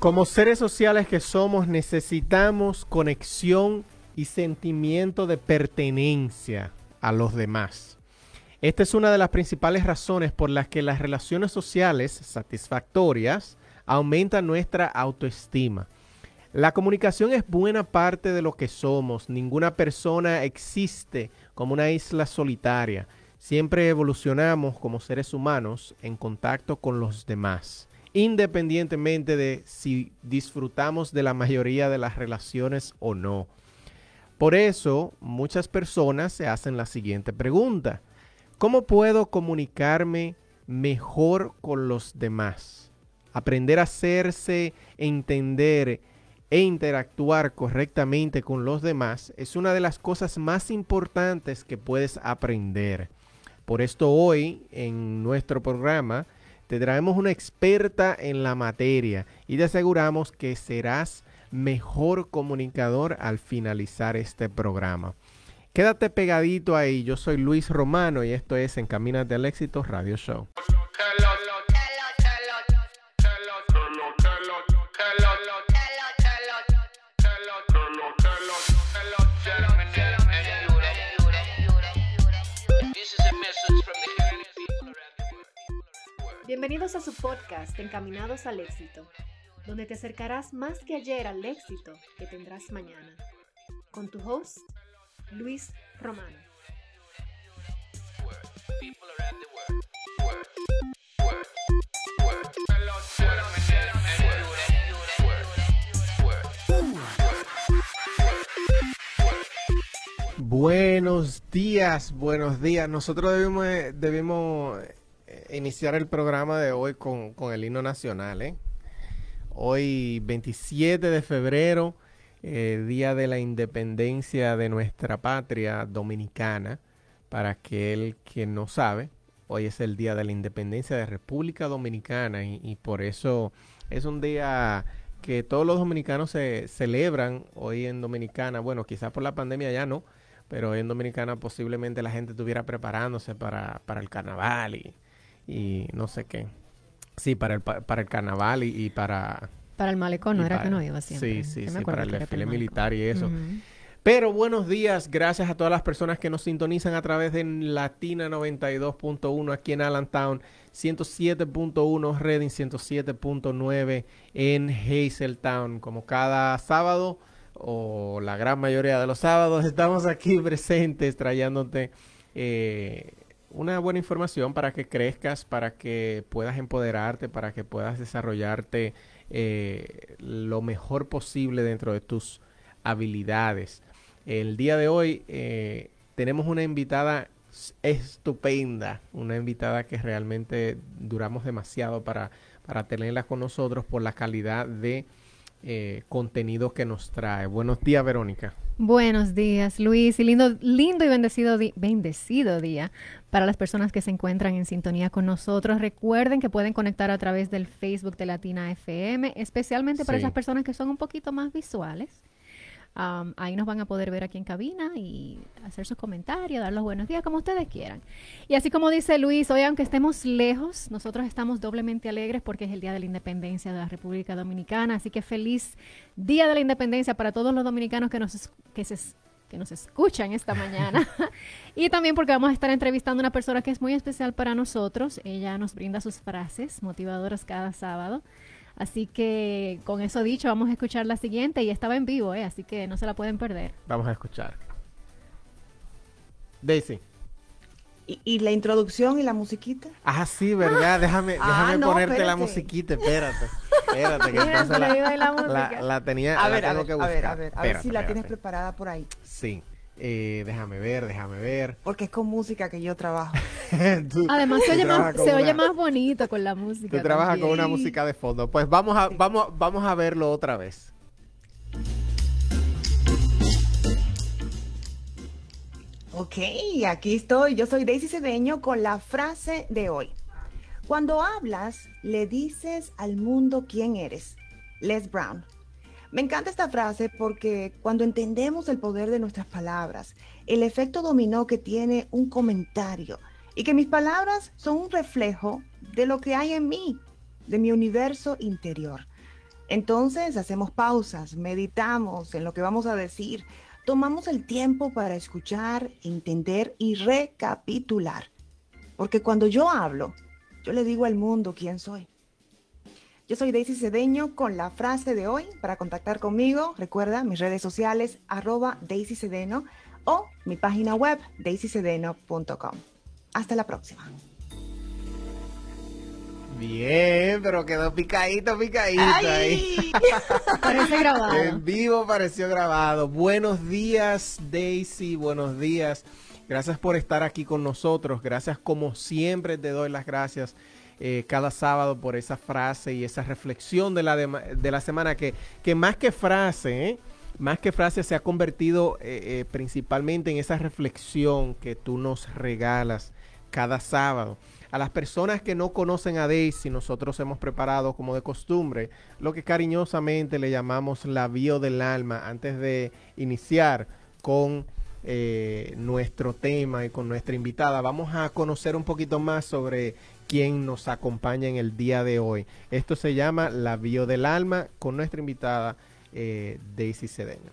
Como seres sociales que somos, necesitamos conexión y sentimiento de pertenencia a los demás. Esta es una de las principales razones por las que las relaciones sociales satisfactorias aumentan nuestra autoestima. La comunicación es buena parte de lo que somos. Ninguna persona existe como una isla solitaria. Siempre evolucionamos como seres humanos en contacto con los demás independientemente de si disfrutamos de la mayoría de las relaciones o no. Por eso, muchas personas se hacen la siguiente pregunta. ¿Cómo puedo comunicarme mejor con los demás? Aprender a hacerse entender e interactuar correctamente con los demás es una de las cosas más importantes que puedes aprender. Por esto hoy en nuestro programa te traemos una experta en la materia y te aseguramos que serás mejor comunicador al finalizar este programa. Quédate pegadito ahí, yo soy Luis Romano y esto es Encamínate al Éxito Radio Show. Bienvenidos a su podcast Encaminados al Éxito, donde te acercarás más que ayer al éxito que tendrás mañana. Con tu host, Luis Romano. Buenos días, buenos días. Nosotros debemos, debemos iniciar el programa de hoy con, el himno nacional. ¿eh? Hoy, 27 de febrero, eh, día de la independencia de nuestra patria dominicana. Para aquel que no sabe, hoy es el día de la independencia de República Dominicana y, por eso es un día que todos los dominicanos se celebran hoy en Dominicana. Bueno, quizás por la pandemia ya no, pero hoy en Dominicana posiblemente la gente estuviera preparándose para, para el carnaval y, y no sé qué. Sí, para el, para el carnaval y, para... Para el malecón, ¿no era que no iba siempre? Sí, sí, sí, para el desfile militar y eso. Pero buenos días, gracias a todas las personas que nos sintonizan a través de Latina 92.1 aquí en Allentown, 107.1 Reading, 107.9 en Hazeltown. Como cada sábado, o la gran mayoría de los sábados, estamos aquí presentes trayéndote eh, una buena información para que crezcas, para que puedas empoderarte, para que puedas desarrollarte eh, lo mejor posible dentro de tus habilidades. El día de hoy eh, tenemos una invitada estupenda, una invitada que realmente duramos demasiado para, para tenerla con nosotros por la calidad de eh, contenido que nos trae. Buenos días, Verónica. Buenos días, Luis, y lindo, lindo y bendecido, bendecido día para las personas que se encuentran en sintonía con nosotros. Recuerden que pueden conectar a través del Facebook de Latina FM, especialmente para esas personas que son un poquito más visuales ahí nos van a poder ver aquí en cabina y hacer sus comentarios, dar los buenos días, como ustedes quieran. Y así como dice Luis, hoy aunque estemos lejos, nosotros estamos doblemente alegres porque es el Día de la Independencia de la República Dominicana. Así que feliz Día de la Independencia para todos los dominicanos que nos, que que nos escuchan esta mañana. y también porque vamos a estar entrevistando a una persona que es muy especial para nosotros. Ella nos brinda sus frases motivadoras cada sábado. Así que con eso dicho, vamos a escuchar la siguiente y estaba en vivo, ¿eh? así que no se la pueden perder. Vamos a escuchar. Daisy. ¿Y, la introducción y la musiquita? Ah, sí, ¿verdad? Déjame, ah, déjame ponerte la musiquita, espérate. Espérate, que entonces la, la, tenía, a ver, tengo que buscar. A ver, a ver, a ver si la tienes preparada por ahí. Sí. Eh, déjame ver, déjame ver. Porque es con música que yo trabajo. Además se, oye más, se oye más, bonito con la música. Tú trabajas con una música de fondo. Pues vamos a, vamos, vamos a verlo otra vez. Ok, aquí estoy. Yo soy Daisy Cedeño con la frase de hoy. Cuando hablas, le dices al mundo quién eres. Les Brown. Me encanta esta frase porque cuando entendemos el poder de nuestras palabras, el efecto dominó que tiene un comentario y que mis palabras son un reflejo de lo que hay en mí, de mi universo interior. Entonces hacemos pausas, meditamos en lo que vamos a decir, tomamos el tiempo para escuchar, entender y recapitular. Porque cuando yo hablo, yo le digo al mundo quién soy. Yo soy Daisy Cedeño con la frase de hoy. Para contactar conmigo, recuerda mis redes sociales arroba Daisy Cedeno o mi página web daisycedeno.com. Hasta la próxima. Bien, pero quedó picadito, picadito ahí. Parece grabado. En vivo pareció grabado. Buenos días, Daisy. Buenos días. Gracias por estar aquí con nosotros. Gracias como siempre te doy las gracias eh, cada sábado por esa frase y esa reflexión de la, de, la semana que, que más que frase, ¿eh? más que frase se ha convertido eh, principalmente en esa reflexión que tú nos regalas cada sábado. A las personas que no conocen a Daisy, nosotros hemos preparado como de costumbre lo que cariñosamente le llamamos la bio del alma antes de iniciar con nuestro tema y con nuestra invitada. Vamos a conocer un poquito más sobre quien nos acompaña en el día de hoy. Esto se llama La Bio del Alma con nuestra invitada eh, Daisy Cedeño.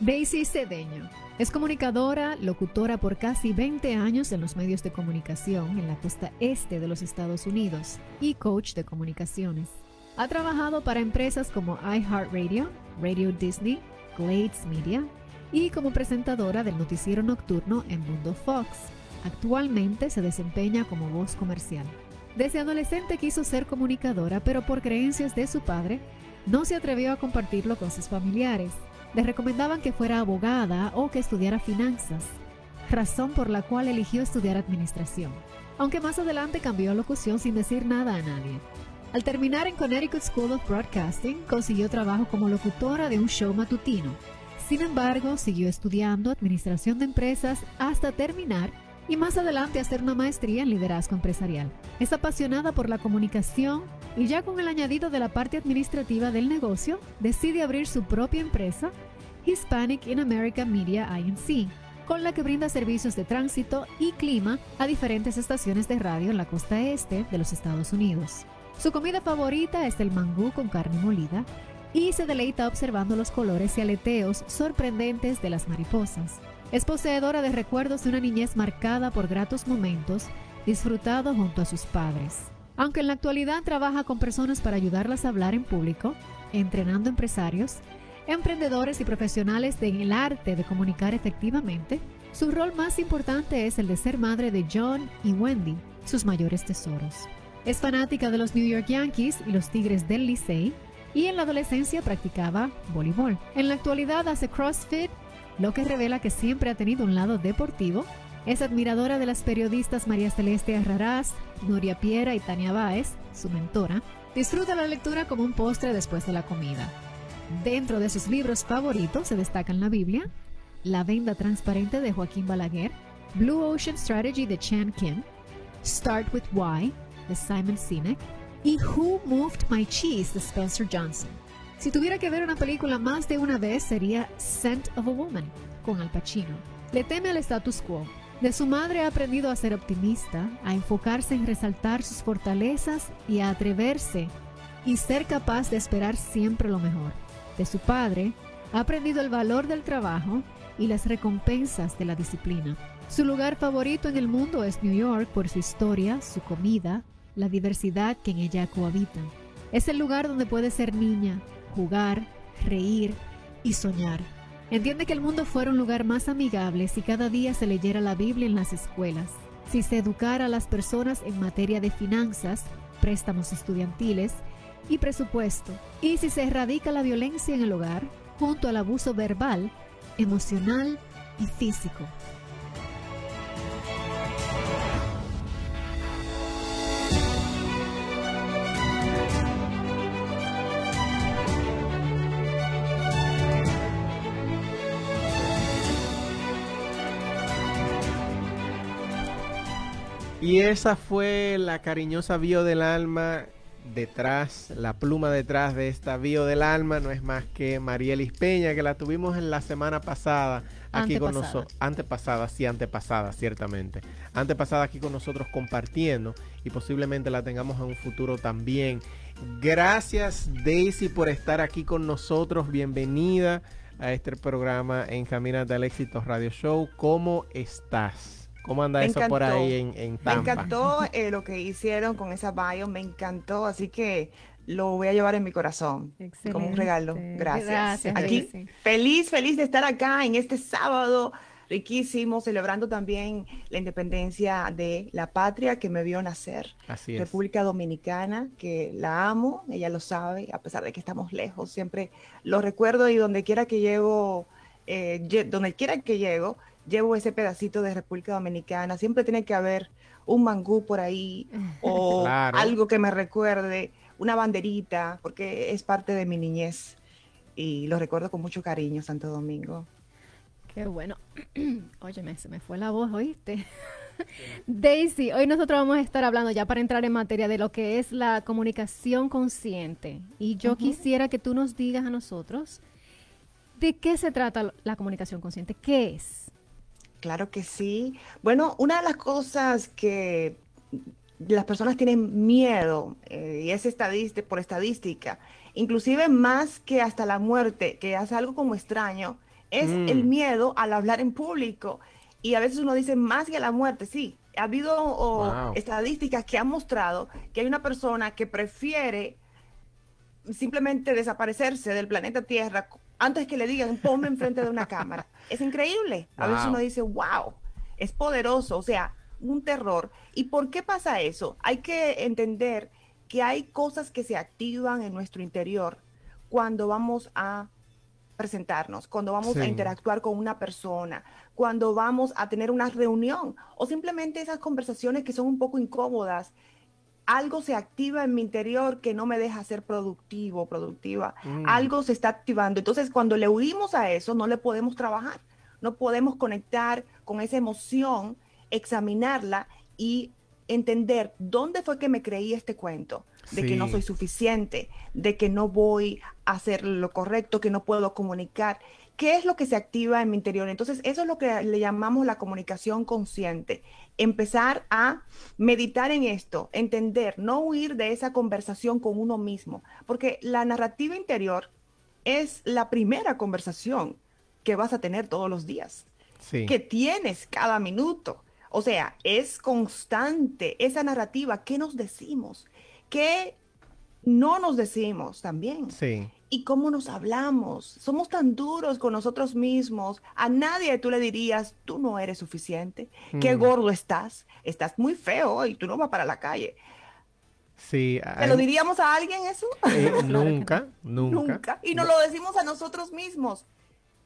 Daisy Cedeño es comunicadora, locutora por casi 20 años en los medios de comunicación en la costa este de los Estados Unidos y coach de comunicaciones. Ha trabajado para empresas como iHeartRadio, Radio Disney, Glades Media y como presentadora del noticiero nocturno en Mundo Fox. Actualmente se desempeña como voz comercial. Desde adolescente quiso ser comunicadora, pero por creencias de su padre, no se atrevió a compartirlo con sus familiares le recomendaban que fuera abogada o que estudiara finanzas, razón por la cual eligió estudiar administración, aunque más adelante cambió a locución sin decir nada a nadie. Al terminar en Connecticut School of Broadcasting, consiguió trabajo como locutora de un show matutino. Sin embargo, siguió estudiando administración de empresas hasta terminar y más adelante hacer una maestría en liderazgo empresarial. Es apasionada por la comunicación y ya con el añadido de la parte administrativa del negocio, decide abrir su propia empresa, Hispanic in America Media Inc., con la que brinda servicios de tránsito y clima a diferentes estaciones de radio en la costa este de los Estados Unidos. Su comida favorita es el mangú con carne molida y se deleita observando los colores y aleteos sorprendentes de las mariposas. Es poseedora de recuerdos de una niñez marcada por gratos momentos disfrutados junto a sus padres. Aunque en la actualidad trabaja con personas para ayudarlas a hablar en público, entrenando empresarios, emprendedores y profesionales en el arte de comunicar efectivamente, su rol más importante es el de ser madre de John y Wendy, sus mayores tesoros. Es fanática de los New York Yankees y los Tigres del Licey y en la adolescencia practicaba voleibol. En la actualidad hace CrossFit lo que revela que siempre ha tenido un lado deportivo. Es admiradora de las periodistas María Celeste Arraraz, Noria Piera y Tania Báez, su mentora. Disfruta la lectura como un postre después de la comida. Dentro de sus libros favoritos se destacan la Biblia, La venda transparente de Joaquín Balaguer, Blue Ocean Strategy de Chan Kim, Start with Why de Simon Sinek y Who Moved My Cheese de Spencer Johnson. Si tuviera que ver una película más de una vez sería Scent of a Woman con Al Pacino. Le teme al status quo. De su madre ha aprendido a ser optimista, a enfocarse en resaltar sus fortalezas y a atreverse y ser capaz de esperar siempre lo mejor. De su padre ha aprendido el valor del trabajo y las recompensas de la disciplina. Su lugar favorito en el mundo es New York por su historia, su comida, la diversidad que en ella cohabita. Es el lugar donde puede ser niña, jugar, reír y soñar. Entiende que el mundo fuera un lugar más amigable si cada día se leyera la Biblia en las escuelas, si se educara a las personas en materia de finanzas, préstamos estudiantiles y presupuesto, y si se erradica la violencia en el hogar junto al abuso verbal, emocional y físico. Y esa fue la cariñosa bio del alma detrás, la pluma detrás de esta bio del alma no es más que Marielis Peña, que la tuvimos en la semana pasada aquí con nosotros. Antepasada, sí, antepasada, ciertamente. Antepasada aquí con nosotros compartiendo y posiblemente la tengamos en un futuro también. Gracias Daisy por estar aquí con nosotros. Bienvenida a este programa en Caminata del Éxito Radio Show. ¿Cómo estás? ¿Cómo anda eso por ahí en, en Tampa? Me encantó eh, lo que hicieron con esa bio, me encantó, así que lo voy a llevar en mi corazón como un regalo. Gracias. Aquí, feliz, feliz de estar acá en este sábado riquísimo, celebrando también la independencia de la patria que me vio nacer. Así es. República Dominicana, que la amo, ella lo sabe, a pesar de que estamos lejos, siempre lo recuerdo y donde quiera que llego, eh, donde quiera que llego, llevo ese pedacito de República Dominicana, siempre tiene que haber un mangú por ahí o algo que me recuerde, una banderita, porque es parte de mi niñez y lo recuerdo con mucho cariño, Santo Domingo. Qué bueno. Óyeme, se me fue la voz, ¿oíste? Daisy, hoy nosotros vamos a estar hablando ya para entrar en materia de lo que es la comunicación consciente. Y yo quisiera que tú nos digas a nosotros de qué se trata la comunicación consciente, qué es. Claro que sí. Bueno, una de las cosas que las personas tienen miedo, eh, y es estadística, por estadística, inclusive más que hasta la muerte, que es algo como extraño, es el mm. miedo al hablar en público. Y a veces uno dice más que a la muerte, sí. Ha habido estadísticas que han mostrado que hay una persona que prefiere simplemente desaparecerse del planeta Tierra antes que le digan ponme enfrente de una cámara. Es increíble. A veces uno dice, wow, es poderoso, o sea, un terror. ¿Y por qué pasa eso? Hay que entender que hay cosas que se activan en nuestro interior cuando vamos a presentarnos, cuando vamos a interactuar con una persona, cuando vamos a tener una reunión o simplemente esas conversaciones que son un poco incómodas algo se activa en mi interior que no me deja ser productivo, productiva. Mm. Algo se está activando. Entonces, cuando le huimos a eso, no le podemos trabajar. No podemos conectar con esa emoción, examinarla y entender dónde fue que me creí este cuento, de que no soy suficiente, de que no voy a hacer lo correcto, que no puedo comunicar. ¿Qué es lo que se activa en mi interior? Entonces, eso es lo que le llamamos la comunicación consciente empezar a meditar en esto, entender, no huir de esa conversación con uno mismo, porque la narrativa interior es la primera conversación que vas a tener todos los días, que tienes cada minuto. O sea, es constante esa narrativa. ¿Qué nos decimos? ¿Qué no nos decimos también? Sí y cómo nos hablamos. Somos tan duros con nosotros mismos. A nadie tú le dirías, tú no eres suficiente, qué mm. gordo estás, estás muy feo y tú no vas para la calle. Sí. ¿Te lo diríamos a alguien eso? Eh, nunca, nunca. Nunca. Y nos lo decimos a nosotros mismos.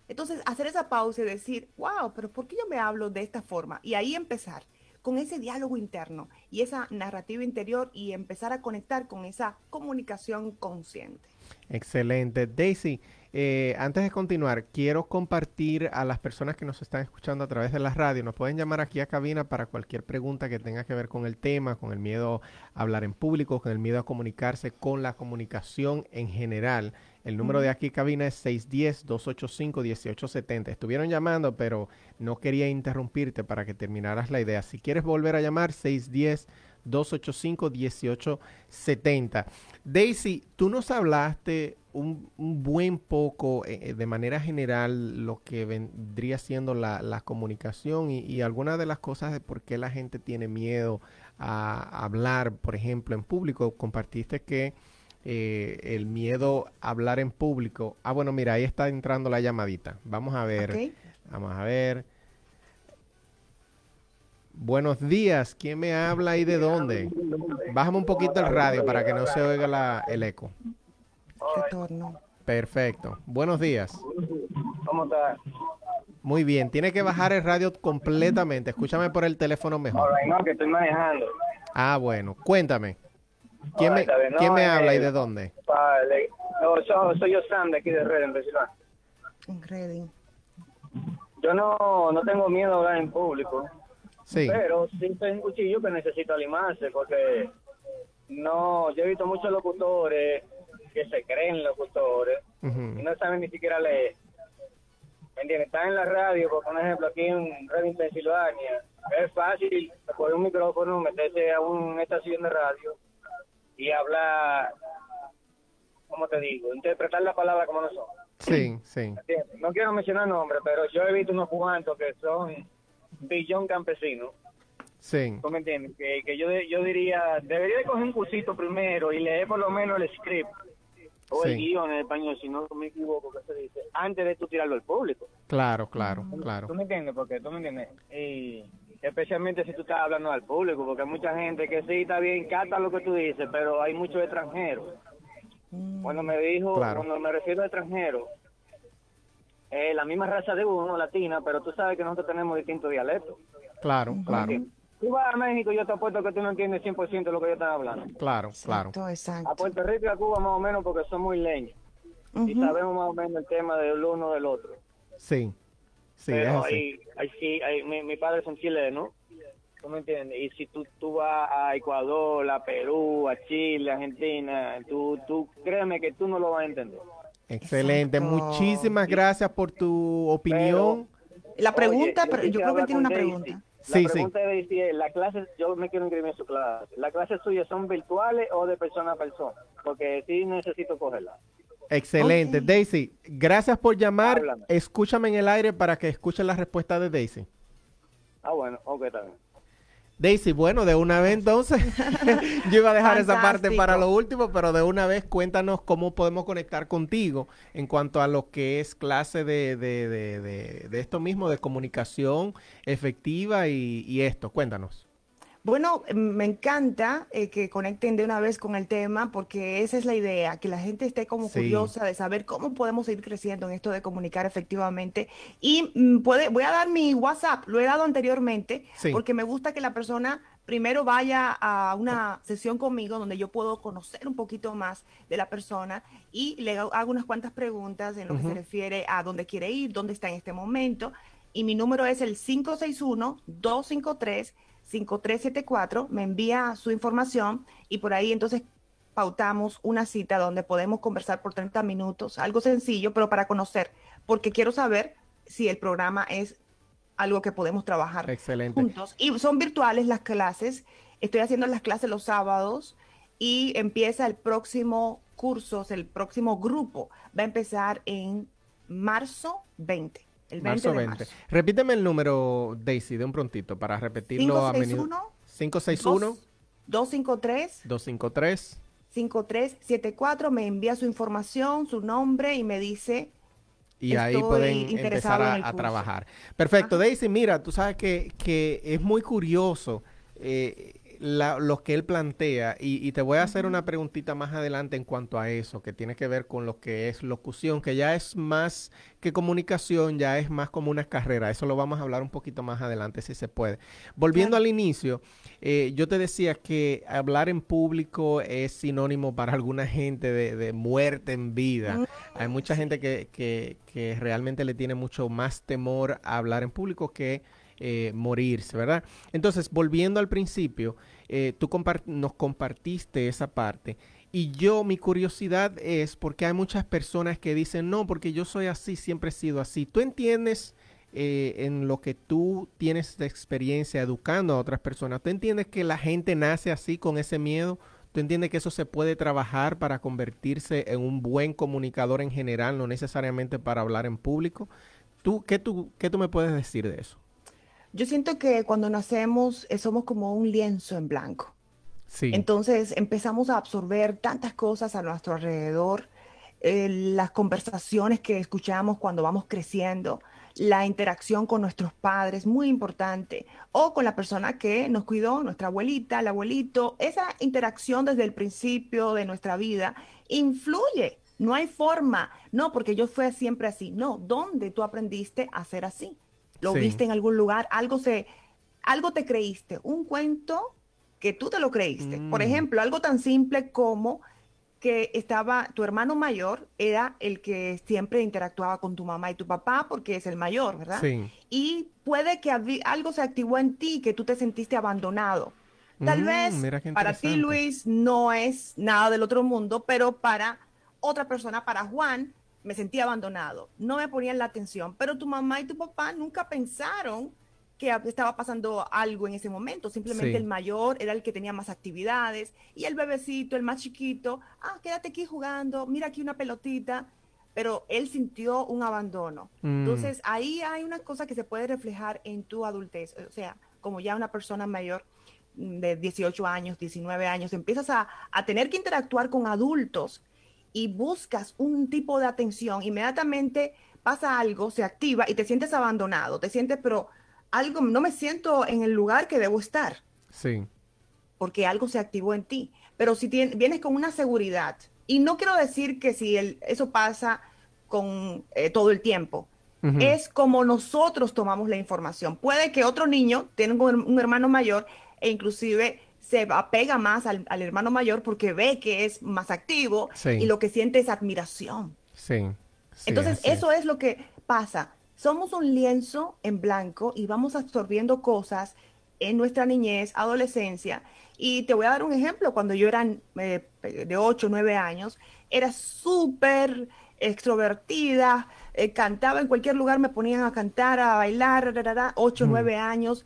Entonces, hacer esa pausa y decir, wow, pero ¿por qué yo me hablo de esta forma? Y ahí empezar con ese diálogo interno y esa narrativa interior y empezar a conectar con esa comunicación consciente. Excelente. Daisy, eh, antes de continuar, quiero compartir a las personas que nos están escuchando a través de la radio. Nos pueden llamar aquí a cabina para cualquier pregunta que tenga que ver con el tema, con el miedo a hablar en público, con el miedo a comunicarse, con la comunicación en general. El número de aquí cabina es 610-285-1870. Estuvieron llamando, pero no quería interrumpirte para que terminaras la idea. Si quieres volver a llamar, 610-285-1870. Daisy, tú nos hablaste un, buen poco, eh, eh, de manera general, lo que vendría siendo la, comunicación y, y algunas de las cosas de por qué la gente tiene miedo a hablar, por ejemplo, en público. Compartiste que eh, el miedo a hablar en público. Ah, bueno, mira, ahí está entrando la llamadita. Vamos a ver. Vamos a ver. Buenos días, ¿quién me habla y de dónde? Bájame un poquito el radio para que no se oiga el eco. Perfecto. Buenos días. ¿Cómo estás? Muy bien, tiene que bajar el radio completamente. Escúchame por el teléfono mejor. no, que estoy manejando. Ah, bueno, cuéntame. ¿Quién me, ¿quién me habla y de dónde? no, soy, yo Sam de aquí de Redding, En Redding. Yo no, no tengo miedo a hablar en público. Sí. Pero sí tengo un cuchillo que necesito limarse porque no, yo he visto muchos locutores que se creen locutores y no saben ni siquiera leer. ¿Me entiendes? Están en la radio, por un ejemplo, aquí en Reading, Pensilvania. Es fácil coger un micrófono, meterse a una estación de radio y hablar, ¿cómo te digo? Interpretar la palabra como no son. Sí, sí. ¿Entiendes? No quiero mencionar nombres, pero yo he visto unos cuantos que son billón campesinos. Sí. ¿Tú me entiendes? Que, que yo, de- yo diría, debería de coger un cursito primero y leer por lo menos el script o el guion en español, si no me equivoco, que se dice, antes de tú tirarlo al público. Claro, claro, claro. ¿Tú me entiendes? Porque tú me entiendes. Y especialmente si tú estás hablando al público, porque hay mucha gente que sí está bien, cata lo que tú dices, pero hay muchos extranjeros. Cuando me dijo, Claro. cuando me refiero a extranjeros, eh, la misma raza de uno, latina, pero tú sabes que nosotros tenemos distintos dialectos. Claro, claro, Tú vas a México y yo te apuesto que tú no entiendes 100% lo que yo están hablando. claro, claro. Exacto, A. Puerto Rico y a Cuba más o menos porque son muy leños y sabemos más o menos el tema del uno del otro. Sí. Sí, es Pero así. ahí, ahí sí, ahí, mi, mi padre son chilenos, ¿tú me entiendes? Y si tú, tú vas a Ecuador, a Perú, a Chile, a Argentina, tú, tú créeme que tú no lo vas a entender. Excelente. Exacto. Muchísimas gracias por tu opinión. La pregunta, Oye, pero yo creo que tiene una Daisy. pregunta. La Sí, sí. pregunta Daisy es, ¿la clase, yo me quiero inscribir en su clase, ¿las clases suyas son virtuales o de persona a persona? Porque sí necesito cogerla. Excelente. Daisy, gracias por llamar. Háblame. Escúchame en el aire para que escuchen la respuesta de Daisy. Ah, bueno, ok, bien. Daisy, bueno, de una vez entonces, yo iba a dejar esa parte para lo último, pero de una vez cuéntanos cómo podemos conectar contigo en cuanto a lo que es clase de, de, de, de, de esto mismo, de comunicación efectiva y, y esto. Cuéntanos. Bueno, eh, me encanta eh, que conecten de una vez con el tema porque esa es la idea, que la gente esté como Sí. curiosa de saber cómo podemos ir creciendo en esto de comunicar efectivamente. Y mm, puede, voy a dar mi WhatsApp, lo he dado anteriormente, Sí. porque me gusta que la persona primero vaya a una sesión conmigo donde yo puedo conocer un poquito más de la persona y le hago unas cuantas preguntas en lo que se refiere a dónde quiere ir, dónde está en este momento. Y mi número es el 561-253. 5374, me envía su información y por ahí entonces pautamos una cita donde podemos conversar por 30 minutos, algo sencillo, pero para conocer, porque quiero saber si el programa es algo que podemos trabajar Excelente. juntos. Y son virtuales las clases, estoy haciendo las clases los sábados y empieza el próximo curso, el próximo grupo va a empezar en marzo 20. El 20 Marzo de 20. marzo. Repíteme el número, Daisy, de un prontito para repetirlo a menudo. 561 561 253 253 5374 me envía su información, su nombre y me dice y ahí Estoy pueden interesado empezar a, trabajar. Perfecto, Ajá. Daisy, mira, tú sabes que, que es muy curioso eh, la- lo que él plantea y, y te voy a hacer una preguntita más adelante en cuanto a eso, que tiene que ver con lo que es locución, que ya es más que comunicación, ya es más como una carrera. Eso lo vamos a hablar un poquito más adelante si se puede. Volviendo Claro. al inicio, eh, yo te decía que hablar en público es sinónimo para alguna gente de, de muerte en vida. Mm, Hay mucha gente que, que, que realmente le tiene mucho más temor a hablar en público que eh, morirse, ¿verdad? Entonces, volviendo al principio, eh, tú nos compartiste esa parte. Y yo, mi curiosidad es porque hay muchas personas que dicen, no, porque yo soy así, siempre he sido así. ¿Tú entiendes eh, en lo que tú tienes de experiencia educando a otras personas? ¿Tú entiendes que la gente nace así con ese miedo? ¿Tú entiendes que eso se puede trabajar para convertirse en un buen comunicador en general, no necesariamente para hablar en público? ¿Tú, qué, tú, ¿Qué tú me puedes decir de eso? Yo siento que cuando nacemos eh, somos como un lienzo en blanco. Sí, Entonces empezamos a absorber tantas cosas a nuestro alrededor, eh, las conversaciones que escuchamos cuando vamos creciendo, la interacción con nuestros padres, muy importante, o con la persona que nos cuidó, nuestra abuelita, el abuelito, esa interacción desde el principio de nuestra vida influye. No hay forma, no, porque yo fui siempre así, no, ¿dónde tú aprendiste a ser así? ¿Lo Sí. viste en algún lugar? Algo se, algo te creíste, un cuento que tú te lo creíste. Por Mm. ejemplo, algo tan simple como que estaba tu hermano mayor era el que siempre interactuaba con tu mamá y tu papá porque es el mayor, ¿verdad? sí, Y puede que algo se activó en ti que tú te sentiste abandonado. Tal Mm, vez para ti. Luis, no es nada del otro mundo, pero para otra persona, para Juan, me sentía abandonado. No me ponían la atención, pero tu mamá y tu papá nunca pensaron que estaba pasando algo en ese momento. Simplemente Sí. el mayor era el que tenía más actividades y el bebecito, el más chiquito, ah, quédate aquí jugando, mira aquí una pelotita. Pero él sintió un abandono. Mm. Entonces, ahí hay una cosa que se puede reflejar en tu adultez. O sea, como ya una persona mayor de 18 años, 19 años, empiezas a, a tener que interactuar con adultos y buscas un tipo de atención, inmediatamente pasa algo, se activa y te sientes abandonado, te sientes, pero algo, no me siento en el lugar que debo estar, Sí. porque algo se activó en ti. Pero si vienes con una seguridad, y no quiero decir que si el- eso pasa con eh, todo el tiempo, es como nosotros tomamos la información. Puede que otro niño tenga un, un hermano mayor e inclusive se apega más al, al hermano mayor porque ve que es más activo Sí. y lo que siente es admiración. Sí. sí, Entonces, es. eso es lo que pasa. Somos un lienzo en blanco y vamos absorbiendo cosas en nuestra niñez, adolescencia. Y te voy a dar un ejemplo. Cuando yo era eh, de 8, 9 años, era súper extrovertida, eh, cantaba en cualquier lugar, me ponían a cantar, a bailar, ra, ra, ra, 8, Mm. 9 años.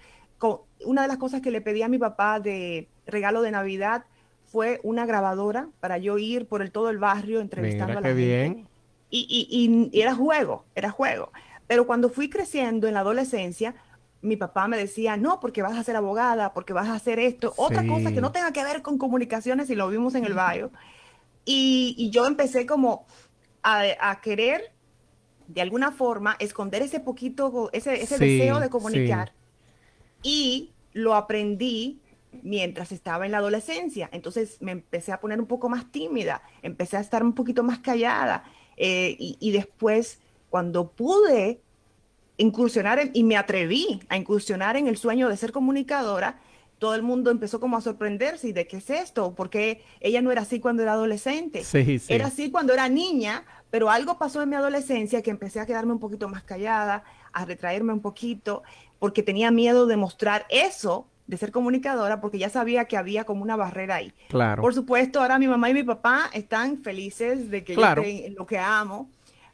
Una de las cosas que le pedí a mi papá de regalo de Navidad fue una grabadora para yo ir por el todo el barrio entrevistando Mira a la gente. bien. Y, y- y era juego, era juego. Pero cuando fui creciendo en la adolescencia, mi papá me decía, no, porque vas a ser abogada, porque vas a hacer esto, otra cosa Sí. que no tenga que ver con comunicaciones y lo vimos en el barrio. Y, y yo empecé como a, a querer, de alguna forma, esconder ese poquito, ese, ese Sí, deseo de sí. Y lo aprendí mientras estaba en la adolescencia. Entonces me empecé a poner un poco más tímida, empecé a estar un poquito más callada. eh, y, y después, cuando pude incursionar en- y me atreví a incursionar en el sueño de ser comunicadora, todo el mundo empezó como a sorprenderse y de qué es esto, porque ella no era así cuando era adolescente. Sí, sí. Era así cuando era niña, pero algo pasó en mi adolescencia que empecé a quedarme un poquito más callada, a retraerme un poquito, porque tenía miedo de mostrar eso, de ser comunicadora, porque ya sabía que había como una barrera ahí. Claro. Por supuesto, ahora mi mamá y mi papá están felices de que Claro. yo esté en lo que amo,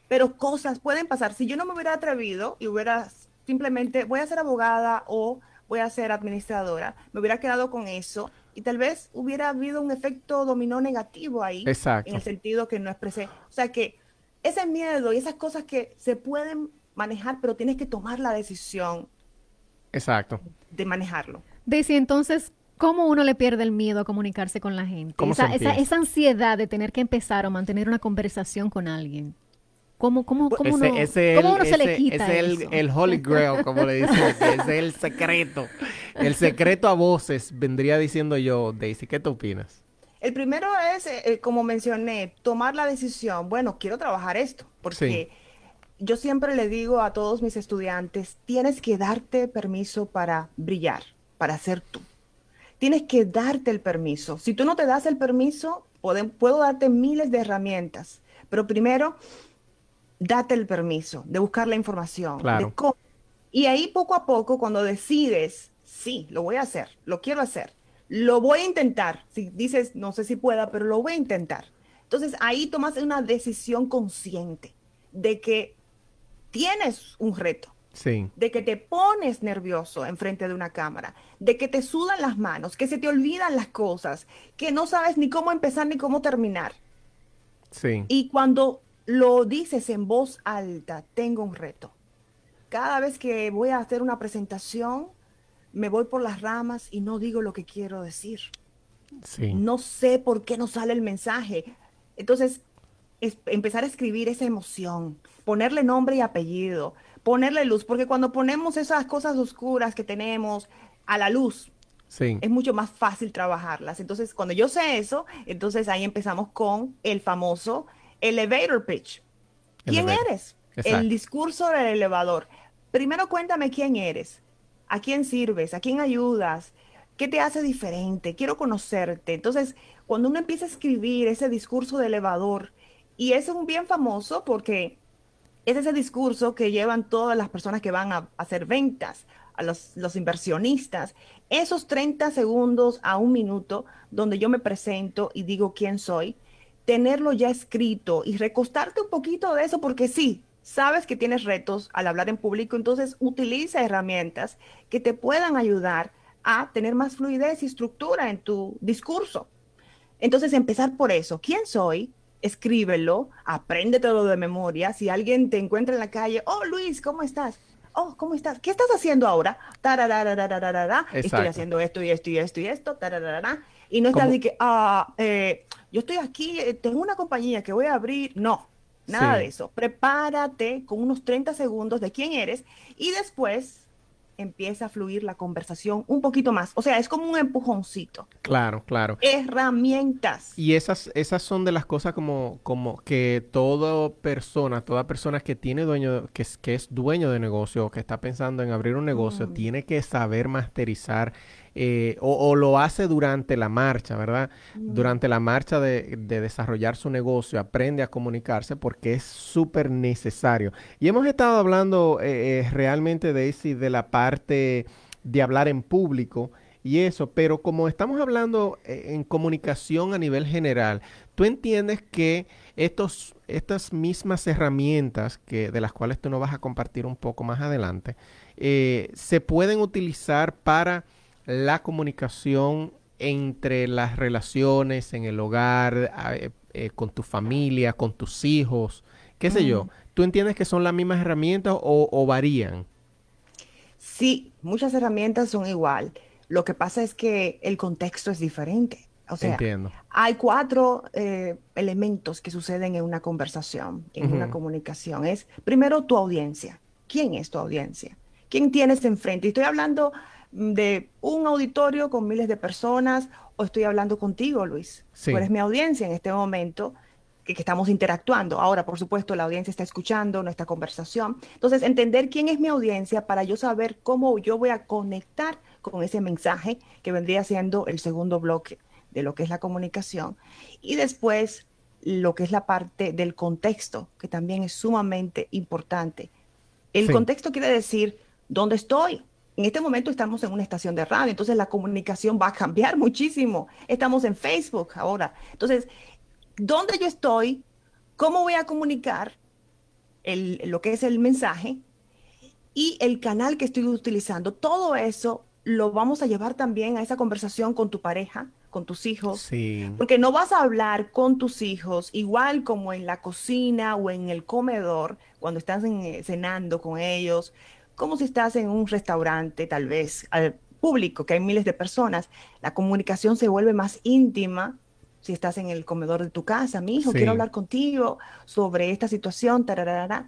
pero cosas pueden pasar. Si yo no me hubiera atrevido y hubiera simplemente voy a ser abogada o voy a ser administradora, me hubiera quedado con eso y tal vez hubiera habido un efecto dominó negativo ahí, Exacto. en el sentido que no expresé. O sea que ese miedo y esas cosas que se pueden manejar, pero tienes que tomar la decisión Exacto. de manejarlo. Daisy, entonces, ¿cómo uno le pierde el miedo a comunicarse con la gente? ¿Cómo Esa, se esa, empieza? esa ansiedad de tener que empezar o mantener una conversación con alguien. ¿Cómo, cómo, cómo uno, Ese, ese cómo el- uno se le quita ese el, el Holy Grail, como le dicen, ese es el secreto. El secreto a voces, vendría diciendo yo, Daisy, ¿qué tú opinas? El primero es, eh, eh, como mencioné, tomar la decisión, bueno, quiero trabajar esto, porque yo siempre le digo a todos mis estudiantes, tienes que darte permiso para brillar, para ser tú. Tienes que darte el permiso. Si tú no te das el permiso, puedo darte miles de herramientas, pero primero, date el permiso de buscar la información, Claro. de cómo. Y ahí poco a poco, cuando decides, sí, lo voy a hacer, lo quiero hacer, lo voy a intentar. Si dices, no sé si pueda, pero lo voy a intentar. Entonces ahí tomas una decisión consciente de que tienes un reto, Sí, de que te pones nervioso enfrente de una cámara, de que te sudan las manos, que se te olvidan las cosas, que no sabes ni cómo empezar ni cómo terminar. sí. Y cuando lo dices en voz alta, tengo un reto. Cada vez que voy a hacer una presentación, me voy por las ramas y no digo lo que quiero decir. Sí. No sé por qué no sale el mensaje. Entonces, es empezar a escribir esa emoción, ponerle nombre y apellido, ponerle luz, porque cuando ponemos esas cosas oscuras que tenemos a la luz, Sí. es mucho más fácil trabajarlas. Entonces, cuando yo sé eso, entonces ahí empezamos con el famoso elevator pitch. ¿Quién Elevator. eres? Exacto. El discurso del elevador. Primero cuéntame quién eres, a quién sirves, a quién ayudas, qué te hace diferente, quiero conocerte. Entonces, cuando uno empieza a escribir ese discurso de elevador, y es un bien famoso porque es ese discurso que llevan todas las personas que van a hacer ventas, a los, inversionistas, esos 30 segundos a un minuto donde yo me presento y digo quién soy, tenerlo ya escrito y recostarte un poquito de eso, porque sí, sabes que tienes retos al hablar en público, entonces utiliza herramientas que te puedan ayudar a tener más fluidez y estructura en tu discurso. Entonces, empezar por eso. ¿Quién soy? Escríbelo, apréndetelo de memoria. Si alguien te encuentra en la calle, oh Luis, ¿cómo estás? Oh, ¿cómo estás? ¿Qué estás haciendo ahora? Estoy haciendo esto y esto y esto y esto. Y no estás de que, ah, eh, yo estoy aquí, eh, tengo una compañía que voy a abrir. No, nada de eso. Prepárate con unos 30 segundos de quién eres y después empieza a fluir la conversación un poquito más. O sea, es como un empujoncito. Claro, claro. Herramientas. Y esas, esas son de las cosas como, como que toda persona, toda persona que tiene dueño, que es, que es dueño de negocio o que está pensando en abrir un negocio, tiene que saber masterizar eh, o, lo hace durante la marcha, ¿verdad? Durante la marcha de, desarrollar su negocio, aprende a comunicarse porque es súper necesario. Y hemos estado hablando eh, eh, realmente, Daisy, de la parte de hablar en público y eso, pero como estamos hablando en comunicación a nivel general, tú entiendes que estos, estas mismas herramientas que, de las cuales tú nos vas a compartir un poco más adelante, se pueden utilizar para la comunicación entre las relaciones en el hogar, eh, eh, con tu familia, con tus hijos, qué sé yo. ¿Tú entiendes que son las mismas herramientas o, varían? Sí, muchas herramientas son igual. Lo que pasa es que el contexto es diferente. O sea, hay cuatro eh, elementos que suceden en una conversación, en una comunicación. Es primero tu audiencia. ¿Quién es tu audiencia? ¿Quién tienes enfrente? Y estoy hablando de un auditorio con miles de personas o estoy hablando contigo, Luis. Sí. Tú eres mi audiencia en este momento que, que, estamos interactuando. Ahora, por supuesto, la audiencia está escuchando nuestra conversación. Entonces, entender quién es mi audiencia para yo saber cómo yo voy a conectar con ese mensaje que vendría siendo el segundo bloque de lo que es la comunicación. Y después, lo que es la parte del contexto, que también es sumamente importante. El contexto quiere decir dónde estoy, en este momento estamos en una estación de radio, entonces la comunicación va a cambiar muchísimo. Estamos en Facebook ahora. Entonces, ¿dónde yo estoy? ¿Cómo voy a comunicar lo que es el mensaje? Y el canal que estoy utilizando. Todo eso lo vamos a llevar también a esa conversación con tu pareja, con tus hijos. Sí. Porque no vas a hablar con tus hijos igual como en la cocina o en el comedor, cuando estás cenando con ellos, como si estás en un restaurante, tal vez al público, que hay miles de personas, la comunicación se vuelve más íntima si estás en el comedor de tu casa, mi hijo, quiero hablar contigo sobre esta situación,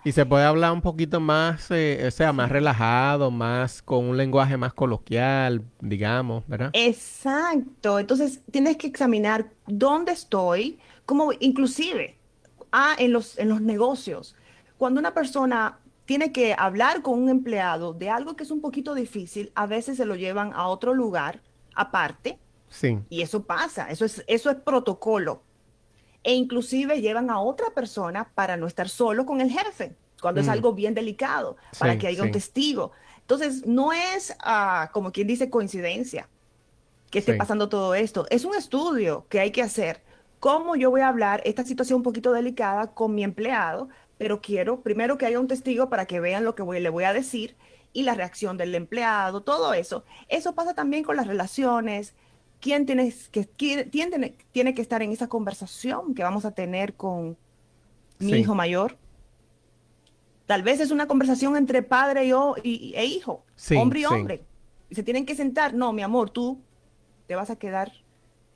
Y se puede hablar un poquito más, eh, o sea, más relajado, más con un lenguaje más coloquial, digamos, ¿verdad? Exacto. Entonces, tienes que examinar dónde estoy, como inclusive, ah, en los, en los negocios. Cuando una persona tiene que hablar con un empleado de algo que es un poquito difícil, a veces se lo llevan a otro lugar aparte. Sí. Y eso pasa, eso es, eso es protocolo. E inclusive llevan a otra persona para no estar solo con el jefe, cuando es mm. algo bien delicado, para que haya un testigo. Entonces, no es ah, como quien dice coincidencia que esté pasando todo esto. Es un estudio que hay que hacer. ¿Cómo yo voy a hablar esta situación un poquito delicada con mi empleado pero quiero primero que haya un testigo para que vean lo que le voy a decir y la reacción del empleado, todo eso. Eso pasa también con las relaciones. ¿Quién tiene que, quién tiene, que estar en esa conversación que vamos a tener con mi hijo mayor? Tal vez es una conversación entre padre y, e hijo, hombre y hombre. Y se tienen que sentar. No, mi amor, tú te vas a quedar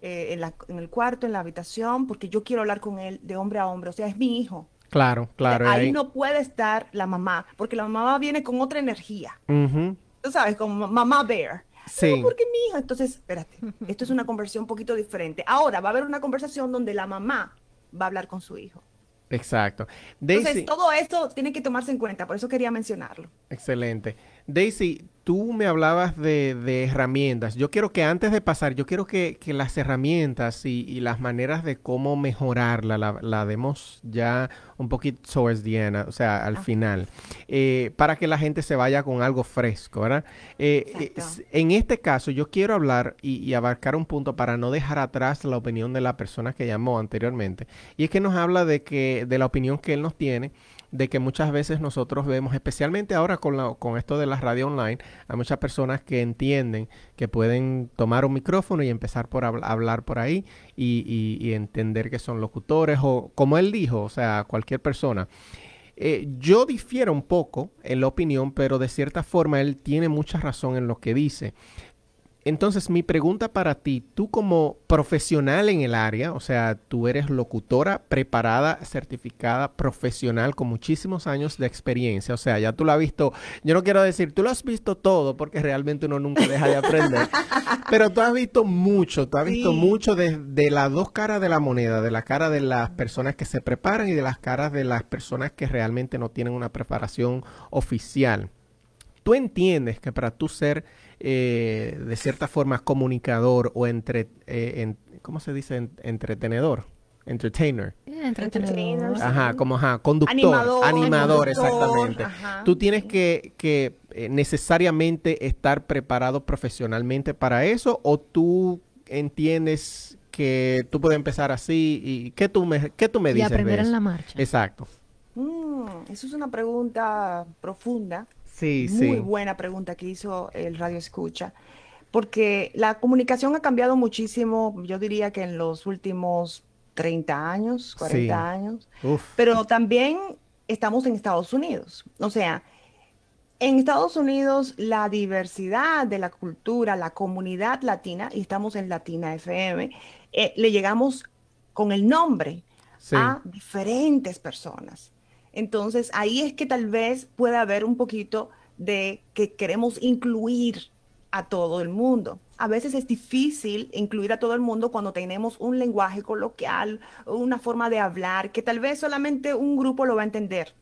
eh, en, en el cuarto, en la habitación, porque yo quiero hablar con él de hombre a hombre. O sea, es mi hijo. Claro, claro. Ahí, no puede estar la mamá, porque la mamá viene con otra energía. Tú sabes, como mamá bear. Sí. No, porque mi hija. Entonces, espérate, esto es una conversación un poquito diferente. Ahora va a haber una conversación donde la mamá va a hablar con su hijo. Exacto. Entonces, todo esto tiene que tomarse en cuenta, por eso quería mencionarlo. Excelente. Daisy, tú me hablabas de, herramientas. Yo quiero que antes de pasar, yo quiero que, las herramientas y, las maneras de cómo mejorarla la, demos ya un poquito towards the o sea, al final, eh, para que la gente se vaya con algo fresco, ¿verdad? Eh, en este caso, yo quiero hablar y, abarcar un punto para no dejar atrás la opinión de la persona que llamó anteriormente. Y es que nos habla de que de la opinión que él nos tiene de que muchas veces nosotros vemos, especialmente ahora con, con esto de la radio online, hay muchas personas que entienden que pueden tomar un micrófono y empezar por hablar por ahí y, entender que son locutores o como él dijo, o sea, cualquier persona. Eh, yo difiero un poco en la opinión, pero de cierta forma él tiene mucha razón en lo que dice. Entonces, mi pregunta para ti, tú como profesional en el área, o sea, tú eres locutora preparada, certificada, profesional, con muchísimos años de experiencia, o sea, ya tú lo has visto, yo no quiero decir, tú lo has visto todo, porque realmente uno nunca deja de aprender, pero tú has visto mucho, tú has visto mucho de, de las dos caras de la moneda, de la cara de las personas que se preparan y de las caras de las personas que realmente no tienen una preparación oficial. Tú entiendes que para tú ser eh, de cierta forma comunicador o entre, eh, ¿cómo se dice? entretenedor. Entertainer. entretenedor. Ajá, como ajá, conductor, animador, exactamente. Tú tienes que, que eh, necesariamente estar preparado profesionalmente para eso o tú entiendes que tú puedes empezar así y qué tú me, qué tú me dices. Y aprender en la marcha. Exacto. Mm, eso es una pregunta profunda Sí, Muy buena pregunta que hizo el Radio Escucha, porque la comunicación ha cambiado muchísimo, yo diría que en los últimos 30 años, 40 años, pero también estamos en Estados Unidos. O sea, en Estados Unidos la diversidad de la cultura, la comunidad latina, y estamos en Latina FM, eh, le llegamos con el nombre a diferentes personas. Entonces ahí es que tal vez puede haber un poquito de que queremos incluir a todo el mundo. A veces es difícil incluir a todo el mundo cuando tenemos un lenguaje coloquial, una forma de hablar que tal vez solamente un grupo lo va a entender.